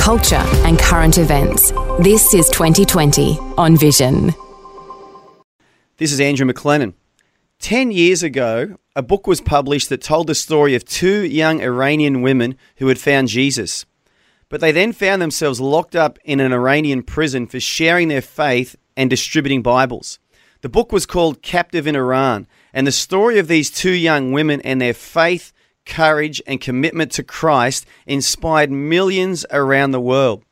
culture, and current events. This is 2020 on Vision. This is Andrew McLennan. Ten years ago, a book was published that told the story of two young Iranian women who had found Jesus. But they then found themselves locked up in an Iranian prison for sharing their faith and distributing Bibles. The book was called Captive in Iran, and the story of these two young women and their faith, courage, and commitment to Christ inspired millions around the world.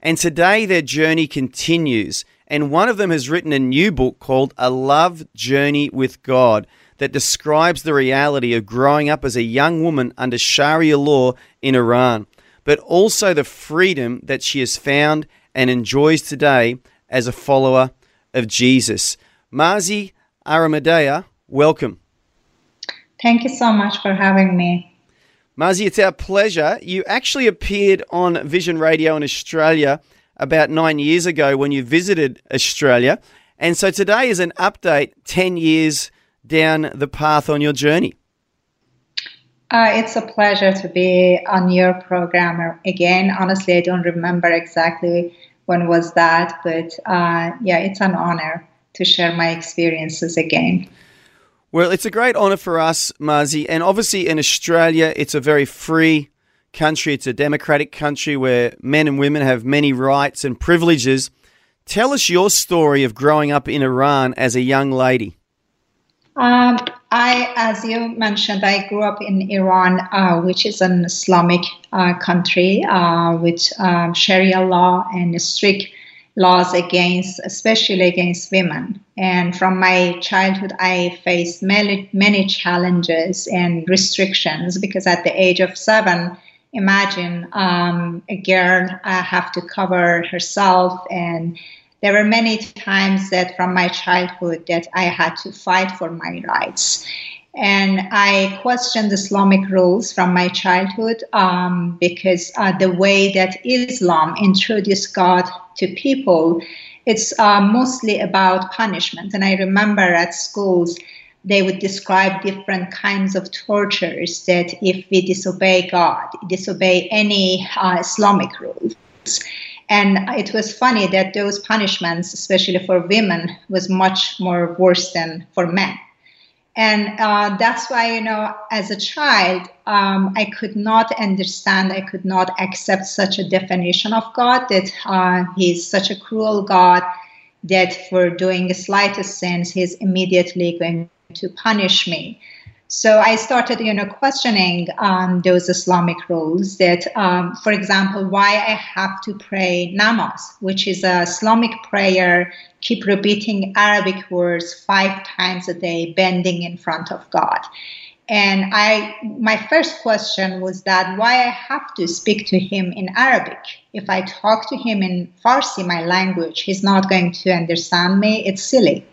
And today their journey continues, and one of them has written a new book called A Love Journey with God that describes the reality of growing up as a young woman under Sharia law in Iran, but also the freedom that she has found and enjoys today as a follower of Jesus. Marzi Amirizadeh, welcome. Thank you so much for having me. Marzi, it's our pleasure. You actually appeared on Vision Radio in Australia about nine years ago when you visited Australia. And so today is an update 10 years down the path on your journey. Uh, it's a pleasure to be on your program again. Honestly, I don't remember exactly when was that, but uh, yeah, it's an honor to share my experiences again. Well, it's a great honour for us, Marzi, and obviously in Australia, it's a very free country. It's a democratic country where men and women have many rights and privileges. Tell us your story of growing up in Iran as a young lady. Um, I, as you mentioned, I grew up in Iran, uh, which is an Islamic uh, country uh, with um, Sharia law and strict laws against, especially against women. And from my childhood, I faced many, many challenges and restrictions because at the age of seven, imagine um, a girl uh, have to cover herself and there were many times that from my childhood that I had to fight for my rights. And I questioned Islamic rules from my childhood um, because uh, the way that Islam introduced God to people, it's uh, mostly about punishment. And I remember at schools, they would describe different kinds of tortures that if we disobey God, disobey any uh, Islamic rules. And it was funny that those punishments, especially for women, was much more worse than for men. And uh, that's why, you know, as a child, um, I could not understand, I could not accept such a definition of God that uh, He's such a cruel God that for doing the slightest sins, He's immediately going to punish me. So I started, you know, questioning um, those Islamic rules. That, um, for example, why I have to pray namaz, which is a Islamic prayer, keep repeating Arabic words five times a day, bending in front of God. And I, my first question was that why I have to speak to him in Arabic. If I talk to him in Farsi, my language, he's not going to understand me. It's silly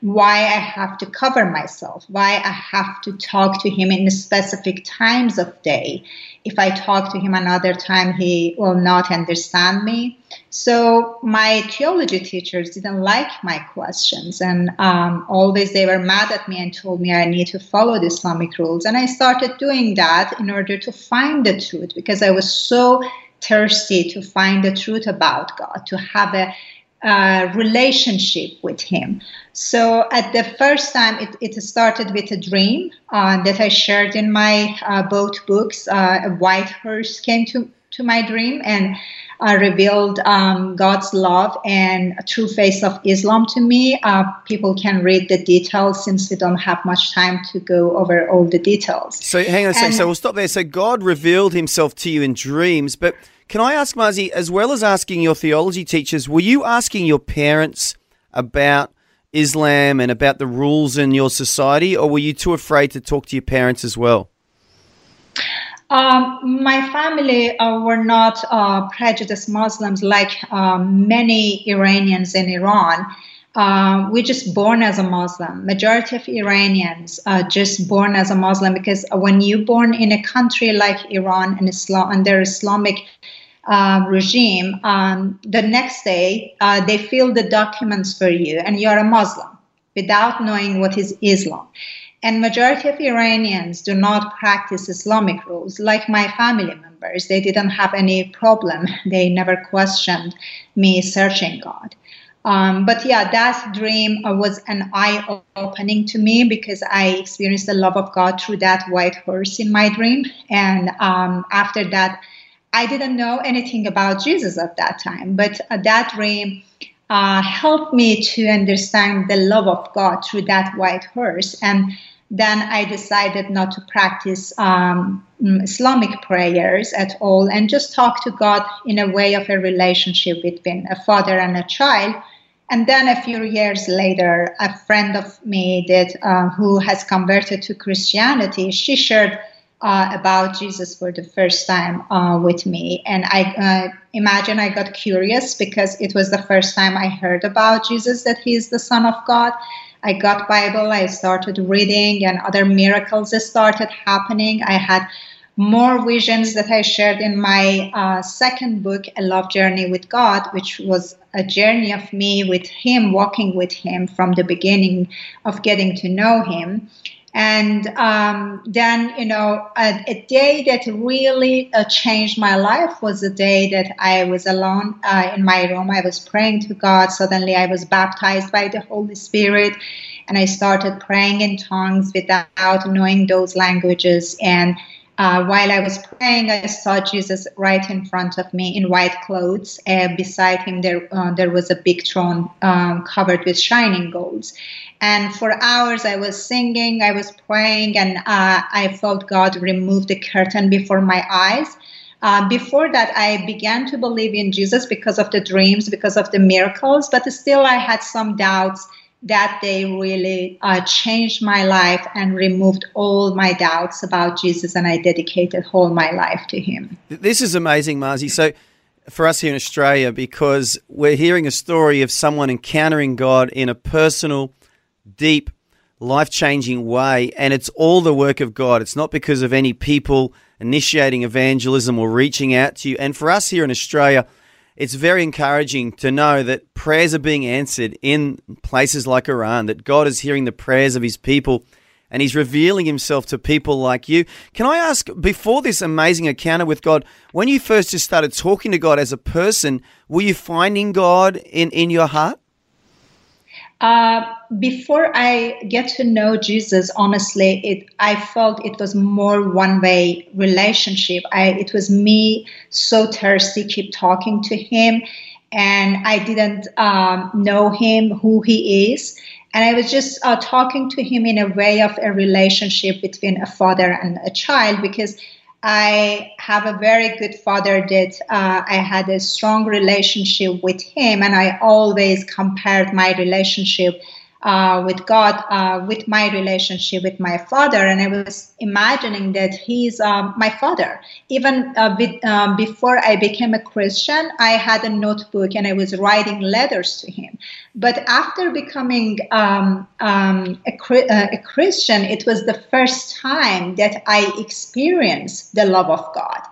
why I have to cover myself, why I have to talk to him in specific times of day. If I talk to him another time, he will not understand me. So my theology teachers didn't like my questions, and um, always they were mad at me and told me I need to follow the Islamic rules. And I started doing that in order to find the truth because I was so thirsty to find the truth about God, to have a uh, relationship with him. So at the first time, it, it started with a dream uh, that I shared in my uh, both books. Uh, a white horse came to, to my dream and uh, revealed um, God's love and a true face of Islam to me. Uh, people can read the details since we don't have much time to go over all the details. So hang on a second. So we'll stop there. So God revealed himself to you in dreams, but can I ask, Marzi, as well as asking your theology teachers, were you asking your parents about Islam and about the rules in your society, or were you too afraid to talk to your parents as well? Um, my family uh, were not uh, prejudiced Muslims like um, many Iranians in Iran. Uh, we're just born as a Muslim. Majority of Iranians are just born as a Muslim because when you're born in a country like Iran and Islam under Islamic uh, regime, um, the next day uh, they fill the documents for you and you're a Muslim without knowing what is Islam. And majority of Iranians do not practice Islamic rules, like my family members. They didn't have any problem. They never questioned me searching God. Um, but yeah, that dream uh, was an eye opening to me because I experienced the love of God through that white horse in my dream. And um, after that, I didn't know anything about Jesus at that time. But uh, that dream uh, helped me to understand the love of God through that white horse. And then I decided not to practice um, mm, Islamic prayers at all and just talk to God in a way of a relationship between a father and a child. And then a few years later, a friend of me that uh, who has converted to Christianity, she shared uh, about Jesus for the first time uh, with me, and I uh, imagine I got curious because it was the first time I heard about Jesus that He is the Son of God. I got Bible, I started reading, and other miracles started happening. I had more visions that I shared in my uh, second book, A Love Journey with God, which was a journey of me with Him, walking with Him from the beginning of getting to know Him. And um, then, you know, a, a day that really uh, changed my life was the day that I was alone uh, in my room. I was praying to God. Suddenly, I was baptized by the Holy Spirit. And I started praying in tongues without knowing those languages. And uh, while I was praying, I saw Jesus right in front of me in white clothes. Uh, beside him, there uh, there was a big throne um, covered with shining golds. And for hours, I was singing, I was praying, and uh, I felt God remove the curtain before my eyes. Uh, before that, I began to believe in Jesus because of the dreams, because of the miracles, but still, I had some doubts that they really uh, changed my life and removed all my doubts about Jesus, and I dedicated all my life to Him. This is amazing, Marzi. So, for us here in Australia, because we're hearing a story of someone encountering God in a personal, deep, life changing way, and it's all the work of God. It's not because of any people initiating evangelism or reaching out to you. And for us here in Australia, it's very encouraging to know that prayers are being answered in places like Iran, that God is hearing the prayers of his people and he's revealing himself to people like you. Can I ask, before this amazing encounter with God, when you first just started talking to God as a person, were you finding God in, in your heart? Uh, before I get to know Jesus, honestly, it I felt it was more one way relationship. I it was me so thirsty, keep talking to him, and I didn't um, know him, who he is, and I was just uh, talking to him in a way of a relationship between a father and a child because I have a very good father that uh, I had a strong relationship with him, and I always compared my relationship uh, with God, uh, with my relationship with my father, and I was imagining that he's um, my father. Even uh, with, um, before I became a Christian, I had a notebook and I was writing letters to him. But after becoming um, um a, uh, a, Christian, it was the first time that I experienced the love of God,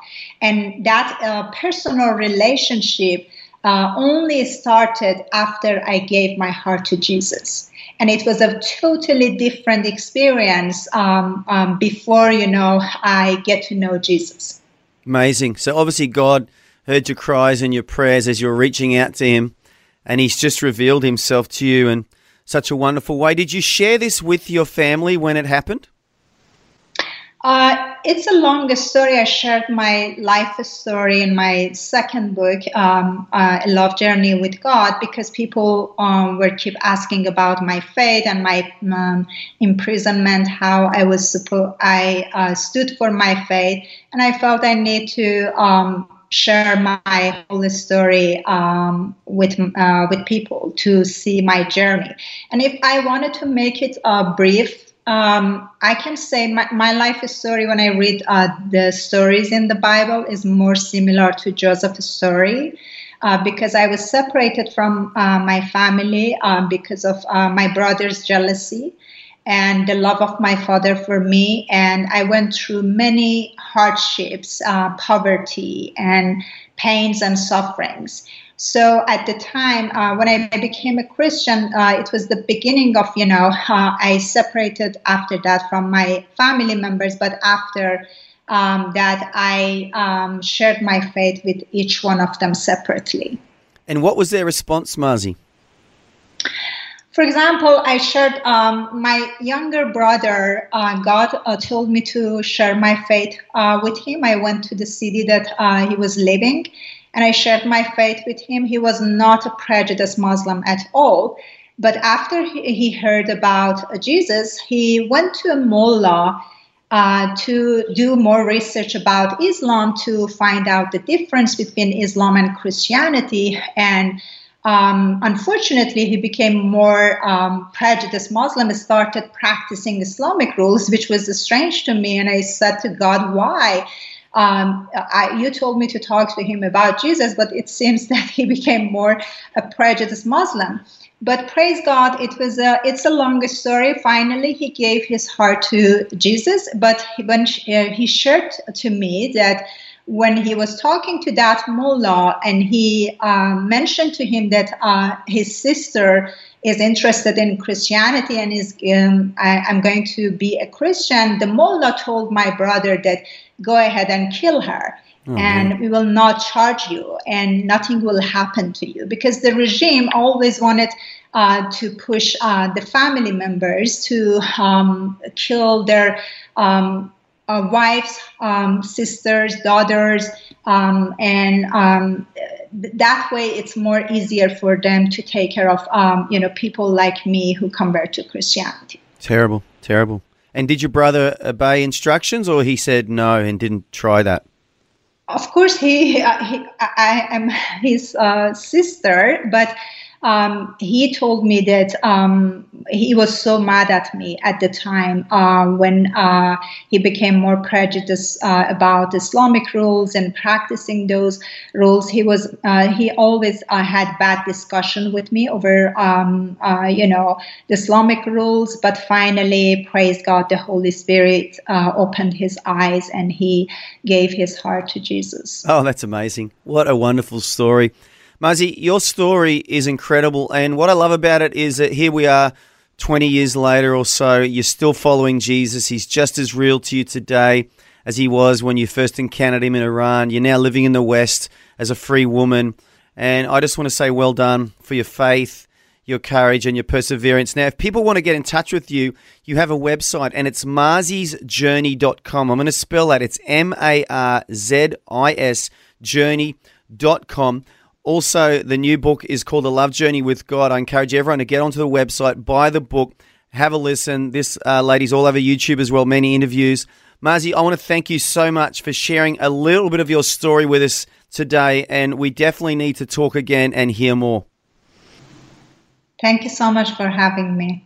and that uh, personal relationship. Uh, only started after I gave my heart to Jesus and it was a totally different experience um, um, before you know I get to know Jesus. Amazing. So obviously God heard your cries and your prayers as you're reaching out to Him, and He's just revealed Himself to you in such a wonderful way. Did you share this with your family when it happened? Uh, it's a long story. I shared my life story in my second book, um, uh, A Love Journey with God, because people um, were keep asking about my faith and my um, imprisonment, how I was supposed, I uh, stood for my faith, and I felt I need to um, share my whole story um, with uh, with people to see my journey. And if I wanted to make it uh, brief, um, I can say my, my life story when I read uh, the stories in the Bible is more similar to Joseph's story. Uh, because I was separated from uh, my family uh, because of uh, my brother's jealousy and the love of my father for me. And I went through many hardships, uh, poverty, and pains and sufferings. So at the time uh, when I became a Christian, uh, it was the beginning of, you know, uh, I separated after that from my family members, but after um, that, I um, shared my faith with each one of them separately. And what was their response, Marzi? For example, I shared um, my younger brother. Uh, God uh, told me to share my faith uh, with him. I went to the city that uh, he was living, and I shared my faith with him. He was not a prejudiced Muslim at all. But after he heard about Jesus, he went to a mullah uh, to do more research about Islam to find out the difference between Islam and Christianity. And um, unfortunately, he became more um, prejudiced Muslim, and started practicing Islamic rules, which was strange to me. And I said to God, why? Um, I, you told me to talk to him about Jesus, but it seems that he became more a prejudiced Muslim. But praise God, it was a it's a long story. Finally, he gave his heart to Jesus. But when uh, he shared to me that when he was talking to that mullah and he uh, mentioned to him that uh, his sister is interested in Christianity and is um, I, am going to be a Christian, the mullah told my brother that go ahead and kill her. Oh, and we will not charge you, and nothing will happen to you because the regime always wanted uh, to push uh, the family members to um, kill their um, uh, wives, um, sisters, daughters, um, and um, that way it's more easier for them to take care of um, you know people like me who convert to Christianity. Terrible, terrible. And did your brother obey instructions, or he said no and didn't try that? Of course, he, uh, he I am his uh, sister, but um, he told me that um, he was so mad at me at the time uh, when uh, he became more prejudiced uh, about Islamic rules and practicing those rules. He was uh, he always uh, had bad discussion with me over um, uh, you know the Islamic rules. But finally, praise God, the Holy Spirit opened his eyes and he gave his heart to Jesus. Oh, that's amazing! What a wonderful story. Marzi, your story is incredible. And what I love about it is that here we are 20 years later or so, you're still following Jesus. He's just as real to you today as he was when you first encountered him in Iran. You're now living in the West as a free woman. And I just want to say well done for your faith, your courage, and your perseverance. Now, if people want to get in touch with you, you have a website and it's marzisjourney.com. I'm going to spell that. It's M A R Z I S journey.com. Also, the new book is called The Love Journey with God. I encourage everyone to get onto the website, buy the book, have a listen. This uh, lady's all over YouTube as well, many interviews. Marzi, I want to thank you so much for sharing a little bit of your story with us today, and we definitely need to talk again and hear more. Thank you so much for having me.